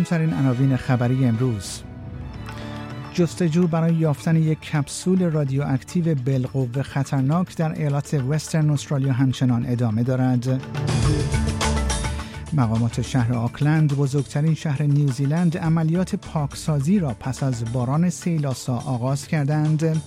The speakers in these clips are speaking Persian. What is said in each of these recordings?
مهمترین عناوین خبری امروز جستجو برای یافتن یک کپسول رادیواکتیو بالقوه خطرناک در ایالت وسترن استرالیا همچنان ادامه دارد. مقامات شهر آکلند بزرگترین شهر نیوزیلند عملیات پاکسازی را پس از باران سیلاسا آغاز کردند.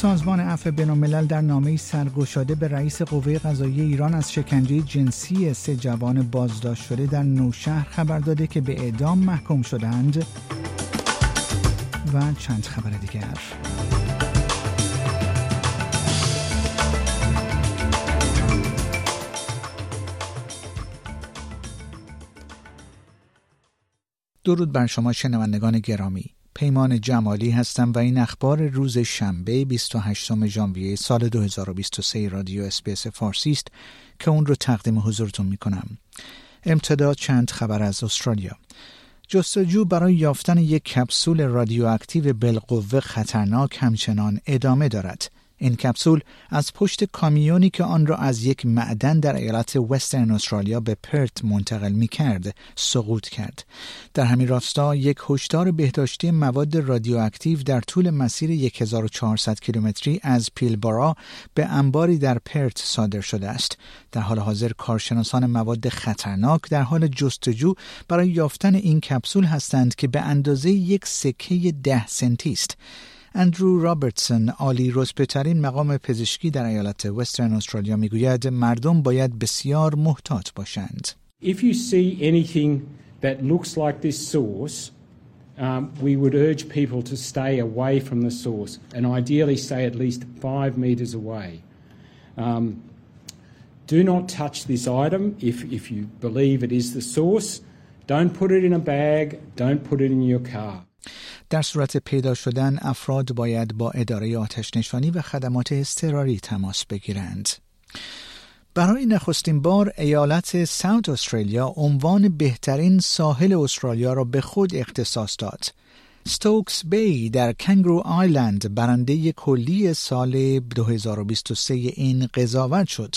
سازمان عفو بینالملل در نامه سرگشاده به رئیس قوه قضایی ایران از شکنجه جنسی سه جوان بازداشت شده در نوشهر خبر داده که به اعدام محکوم شدند و چند خبر دیگر. درود بر شما شنوندگان گرامی. پیمان جمالی هستم و این اخبار روز شنبه 28 ژانویه سال 2023 رادیو اسپیس فارسی است که اون رو تقدیم حضورتون می کنم. ابتدا چند خبر از استرالیا. جستجو برای یافتن یک کپسول رادیواکتیو بالقوه خطرناک همچنان ادامه دارد. این کپسول از پشت کامیونی که آن را از یک معدن در ایالت وسترن استرالیا به پرت منتقل می کرد سقوط کرد. در همین راستا یک هشدار بهداشتی مواد رادیواکتیو در طول مسیر 1400 کیلومتری از پیلبارا به انباری در پرت صادر شده است. در حال حاضر کارشناسان مواد خطرناک در حال جستجو برای یافتن این کپسول هستند که به اندازه یک سکه ده سنتی است. اندرو رابرتسون عالی رتبه مقام پزشکی در ایالت وسترن استرالیا میگوید مردم باید بسیار محتاط باشند. If you see anything that looks like this source, um, we would urge people to stay away from the source and ideally stay at least five metres away. Um, do not touch this item if, if you believe it is the source. Don't put it in a bag, don't put it in your car. در صورت پیدا شدن افراد باید با اداره آتش نشانی و خدمات اضطراری تماس بگیرند. برای نخستین بار ایالت ساوت استرالیا عنوان بهترین ساحل استرالیا را به خود اختصاص داد. ستوکس بی در کنگرو آیلند برنده کلی سال 2023 این قضاوت شد.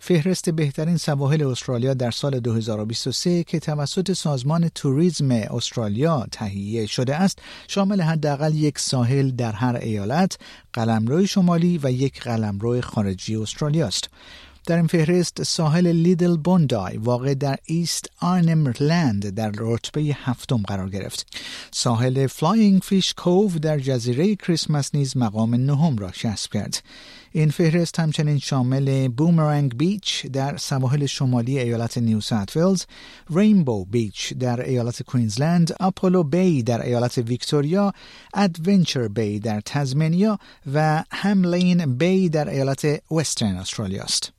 فهرست بهترین سواحل استرالیا در سال 2023 که توسط سازمان توریسم استرالیا تهیه شده است شامل حداقل یک ساحل در هر ایالت، قلمرو شمالی و یک قلمرو خارجی استرالیا است. در این فهرست ساحل لیتل بوندای واقع در ایست آرنم لند در رتبه هفتم قرار گرفت. ساحل فلاینگ فیش کوو در جزیره کریسمس نیز مقام نهم را کسب کرد. این فهرست همچنین شامل بومرنگ بیچ در سواحل شمالی ایالت نیو ساوت ولز، رینبو بیچ در ایالت کوینزلند، اپولو بی در ایالت ویکتوریا، ادونچر بی در تزمنیا و هملین بی در ایالت وسترن استرالیا است.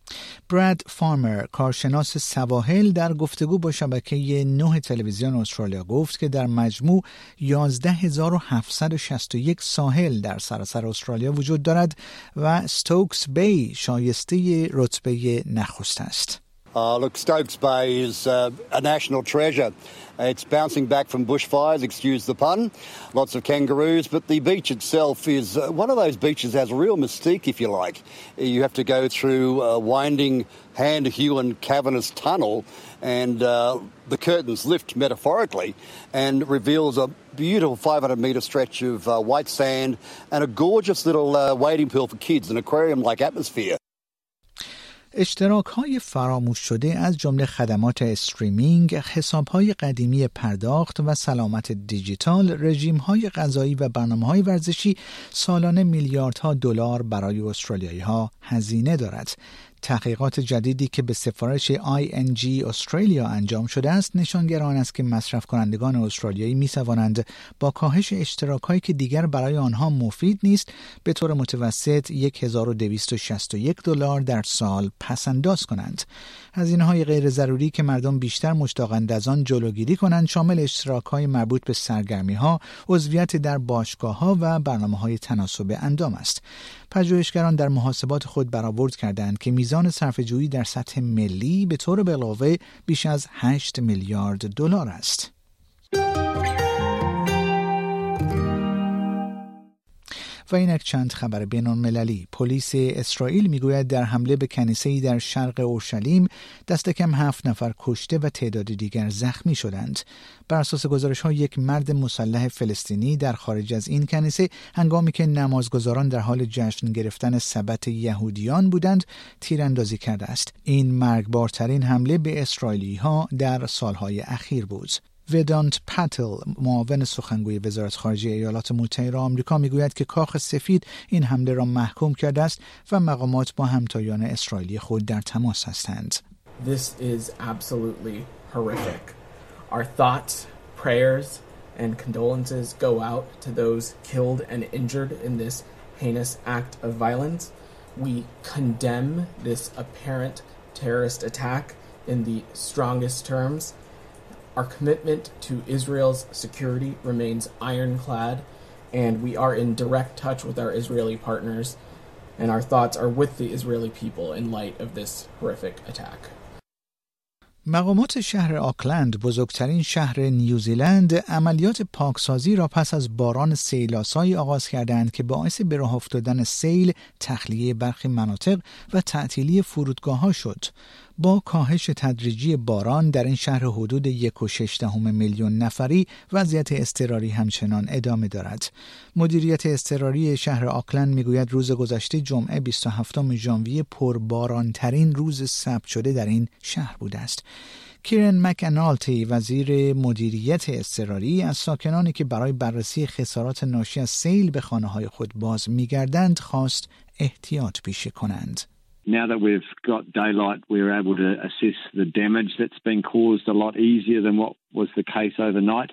براد فارمر کارشناس سواحل در گفتگو با شبکه نه تلویزیون استرالیا گفت که در مجموع 11761 ساحل در سراسر استرالیا وجود دارد و ستوکس بی شایسته رتبه نخست است. Uh, look, Stokes Bay is uh, a national treasure. It's bouncing back from bushfires, excuse the pun. Lots of kangaroos, but the beach itself is uh, one of those beaches has a real mystique, if you like. You have to go through a winding, hand-hewn, cavernous tunnel, and uh, the curtains lift metaphorically and reveals a beautiful 500 metre stretch of uh, white sand and a gorgeous little uh, wading pool for kids, an aquarium-like atmosphere. اشتراک های فراموش شده از جمله خدمات استریمینگ، حساب های قدیمی پرداخت و سلامت دیجیتال، رژیم های غذایی و برنامه های ورزشی سالانه میلیاردها دلار برای استرالیایی ها هزینه دارد. تحقیقات جدیدی که به سفارش ING استرالیا انجام شده است نشانگر آن است که مصرف کنندگان استرالیایی می توانند با کاهش اشتراک که دیگر برای آنها مفید نیست به طور متوسط 1261 دلار در سال پس انداز کنند. هزینه های غیر ضروری که مردم بیشتر مشتاقند از آن جلوگیری کنند شامل اشتراک های مربوط به سرگرمی ها، عضویت در باشگاه ها و برنامه های تناسب اندام است. پژوهشگران در محاسبات خود برآورد کردند که میزان صرفه‌جویی در سطح ملی به طور بالقوه بیش از 8 میلیارد دلار است. و اینک چند خبر بینون مللی پلیس اسرائیل می‌گوید در حمله به کنیسه در شرق اورشلیم دست کم هفت نفر کشته و تعداد دیگر زخمی شدند. بر اساس گزارش ها یک مرد مسلح فلسطینی در خارج از این کنیسه هنگامی که نمازگزاران در حال جشن گرفتن سبت یهودیان بودند تیراندازی کرده است. این مرگبارترین حمله به اسرائیلی ها در سالهای اخیر بود. ودانت پتل معاون سخنگوی وزارت خارجه ایالات متحده آمریکا میگوید که کاخ سفید این حمله را محکوم کرده است و مقامات با همتایان اسرائیلی خود در تماس هستند. This is absolutely horrific. Our thoughts, prayers and condolences go out to those killed and injured in this heinous act of violence. We condemn this apparent terrorist attack in the strongest terms. Our commitment to Israel's security remains ironclad, and we are in direct touch with our Israeli partners, and our thoughts are with the Israeli people in light of this horrific attack. مقامات شهر آکلند بزرگترین شهر نیوزیلند عملیات پاکسازی را پس از باران سیلاسایی آغاز کردند که باعث به راه افتادن سیل تخلیه برخی مناطق و تعطیلی فرودگاه ها شد با کاهش تدریجی باران در این شهر حدود یک و دهم میلیون نفری وضعیت اضطراری همچنان ادامه دارد. مدیریت اضطراری شهر آکلند می‌گوید روز گذشته جمعه 27 ژانویه پربارانترین روز ثبت شده در این شهر بوده است. کیرن مکنالتی وزیر مدیریت اضطراری از ساکنانی که برای بررسی خسارات ناشی از سیل به خانه های خود باز میگردند خواست احتیاط پیشه کنند. Now that we've got daylight, we're able to assess the damage that's been caused a lot easier than what was the case overnight.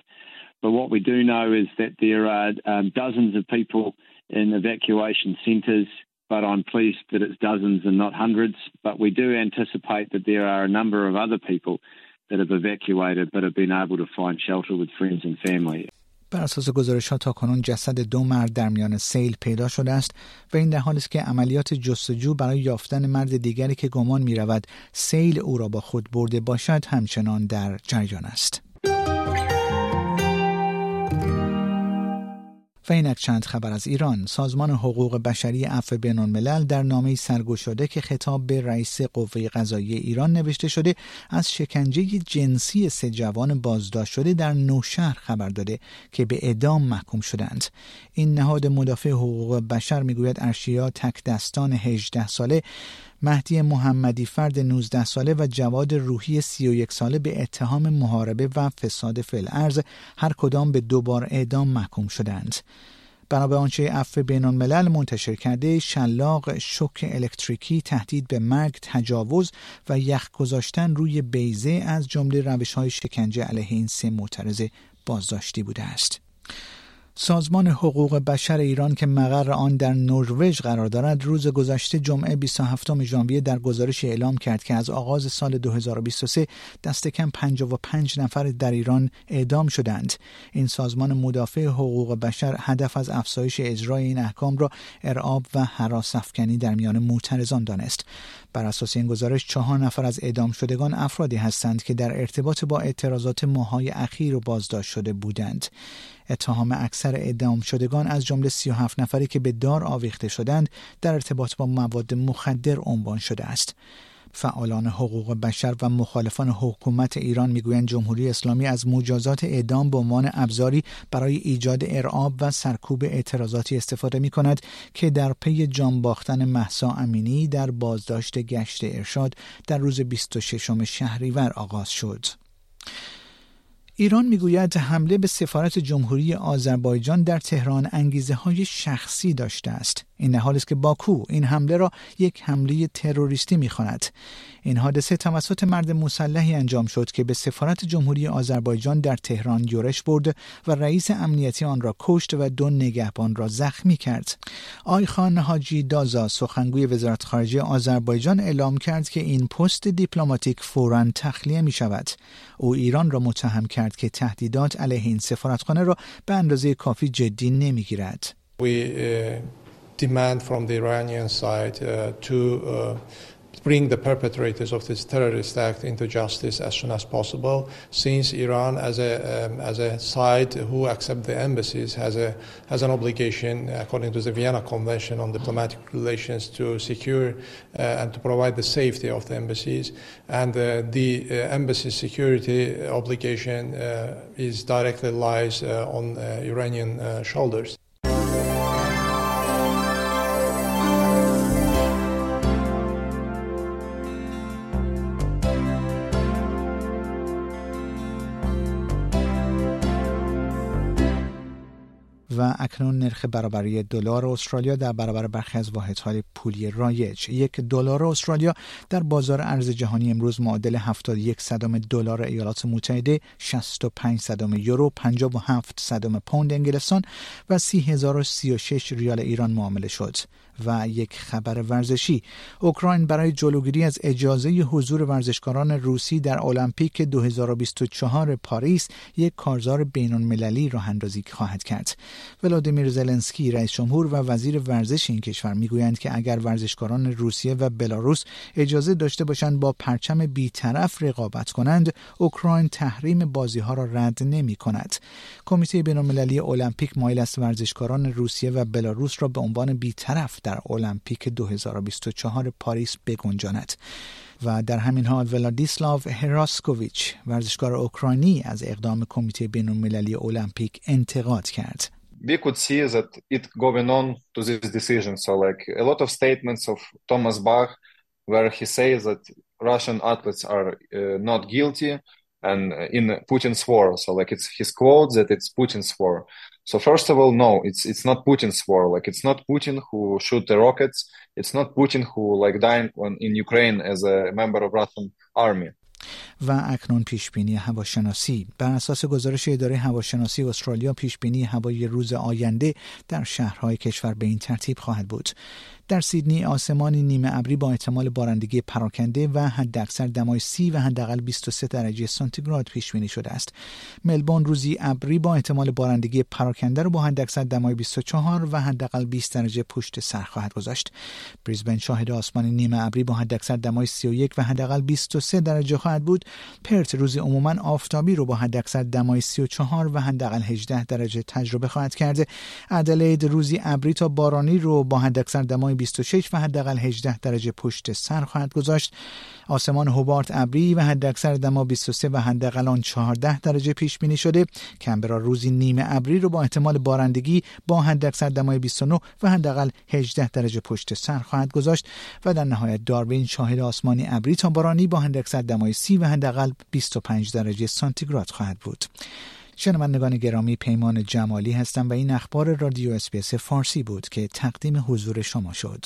But what we do know is that there are um, dozens of people in evacuation centres, but I'm pleased that it's dozens and not hundreds. But we do anticipate that there are a number of other people that have evacuated but have been able to find shelter with friends and family. بر اساس گزارش ها تا کنون جسد دو مرد در میان سیل پیدا شده است و این در حالی است که عملیات جستجو برای یافتن مرد دیگری که گمان می رود سیل او را با خود برده باشد همچنان در جریان است. و اینک چند خبر از ایران. سازمان حقوق بشری عفو بین الملل در نامه سرگشاده که خطاب به رئیس قوه قضایی ایران نوشته شده از شکنجه جنسی سه جوان بازداشت شده در نوشهر خبر داده که به اعدام محکوم شدند. این نهاد مدافع حقوق بشر می‌گوید ارشیا تک دستان 18 ساله مهدی محمدی فرد 19 ساله و جواد روحی 31 ساله به اتهام محاربه و فساد فلعرز هر کدام به دوبار اعدام محکوم شدند. بنا به آنچه عفو بین الملل منتشر کرده شلاق شوک الکتریکی تهدید به مرگ تجاوز و یخ گذاشتن روی بیزه از جمله روش های شکنجه علیه این سه معترض بازداشتی بوده است. سازمان حقوق بشر ایران که مقر آن در نروژ قرار دارد روز گذشته جمعه 27 ژانویه در گزارش اعلام کرد که از آغاز سال 2023 دست کم 55 نفر در ایران اعدام شدند. این سازمان مدافع حقوق بشر هدف از افزایش اجرای این احکام را ارعاب و حراس افکنی در میان معترضان دانست. بر اساس این گزارش چهار نفر از اعدام شدگان افرادی هستند که در ارتباط با اعتراضات ماهای اخیر بازداشت شده بودند. اتهام اکثر اعدام شدگان از جمله 37 نفری که به دار آویخته شدند در ارتباط با مواد مخدر عنوان شده است فعالان حقوق بشر و مخالفان حکومت ایران می‌گویند جمهوری اسلامی از مجازات اعدام به عنوان ابزاری برای ایجاد ارعاب و سرکوب اعتراضاتی استفاده می کند که در پی جان باختن محسا امینی در بازداشت گشت ارشاد در روز 26 شهریور آغاز شد. ایران می‌گوید حمله به سفارت جمهوری آذربایجان در تهران انگیزه های شخصی داشته است. این حال است که باکو این حمله را یک حمله تروریستی می‌خواند. این حادثه توسط مرد مسلحی انجام شد که به سفارت جمهوری آذربایجان در تهران یورش برد و رئیس امنیتی آن را کشت و دو نگهبان را زخمی کرد. آیخان حاجی دازا سخنگوی وزارت خارجه آذربایجان اعلام کرد که این پست دیپلماتیک فورا تخلیه می شود او ایران را متهم کرد. که تهدیدات علیه این سفارتخانه را به اندازه کافی جدی نمی‌گیرد. We uh, demand from the Iranian side uh, to uh, bring the perpetrators of this terrorist act into justice as soon as possible. Since Iran, as a um, as a side who accept the embassies, has a has an obligation according to the Vienna Convention on Diplomatic Relations to secure uh, and to provide the safety of the embassies, and uh, the uh, embassy security obligation uh, is directly lies uh, on uh, Iranian shoulders. و اکنون نرخ برابری دلار استرالیا در برابر برخی از واحدهای پولی رایج. یک دلار استرالیا در بازار ارز جهانی امروز معادل 71 صدم دلار ایالات متحده 65 صدم یورو 57 صدم پوند انگلستان و 3036 ریال ایران معامله شد. و یک خبر ورزشی. اوکراین برای جلوگیری از اجازه حضور ورزشکاران روسی در المپیک 2024 پاریس یک کارزار بین المللی راه اندازی خواهد کرد. ولادیمیر زلنسکی رئیس جمهور و وزیر ورزش این کشور می‌گویند که اگر ورزشکاران روسیه و بلاروس اجازه داشته باشند با پرچم بیطرف رقابت کنند اوکراین تحریم بازی ها را رد نمی کند کمیته بین المللی المپیک مایل است ورزشکاران روسیه و بلاروس را به عنوان بیطرف در المپیک 2024 پاریس بگنجاند و در همین حال ولادیسلاو هراسکوویچ ورزشکار اوکراینی از اقدام کمیته بین المللی المپیک انتقاد کرد we could see that it going on to this decision. So like a lot of statements of Thomas Bach where he says that Russian athletes are uh, not guilty and uh, in Putin's war. So like it's his quote that it's Putin's war. So first of all, no, it's it's not Putin's war. Like it's not Putin who shoot the rockets. It's not Putin who like died on, in Ukraine as a member of Russian army. و اکنون پیشبینی هواشناسی بر اساس گزارش اداره هواشناسی استرالیا پیشبینی هوای روز آینده در شهرهای کشور به این ترتیب خواهد بود در سیدنی آسمانی نیمه ابری با احتمال بارندگی پراکنده و حداکثر دمای 30 و حداقل 23 درجه سانتیگراد پیش بینی شده است. ملبورن روزی ابری با احتمال بارندگی پراکنده رو با حداکثر دمای 24 و حداقل 20 درجه پشت سر خواهد گذاشت. بریزبن شاهد آسمانی نیمه ابری با حداکثر دمای 31 و حداقل 23 درجه بود. پرت روزی عموما آفتابی رو با حداکثر دمای 34 و حداقل 18 درجه تجربه خواهد کرد. ادلید روزی ابری تا بارانی رو با حداکثر دمای 26 و حداقل 18 درجه پشت سر خواهد گذاشت آسمان هوبارت ابری و حداکثر دما 23 و حداقل آن 14 درجه پیش بینی شده کمبرا روزی نیمه ابری رو با احتمال بارندگی با حداکثر دمای 29 و حداقل 18 درجه پشت سر خواهد گذاشت و در نهایت داروین شاهد آسمانی ابری تا بارانی با حداکثر دمای 30 و حداقل 25 درجه سانتیگراد خواهد بود شنوندگان گرامی پیمان جمالی هستم و این اخبار رادیو اسپیس فارسی بود که تقدیم حضور شما شد.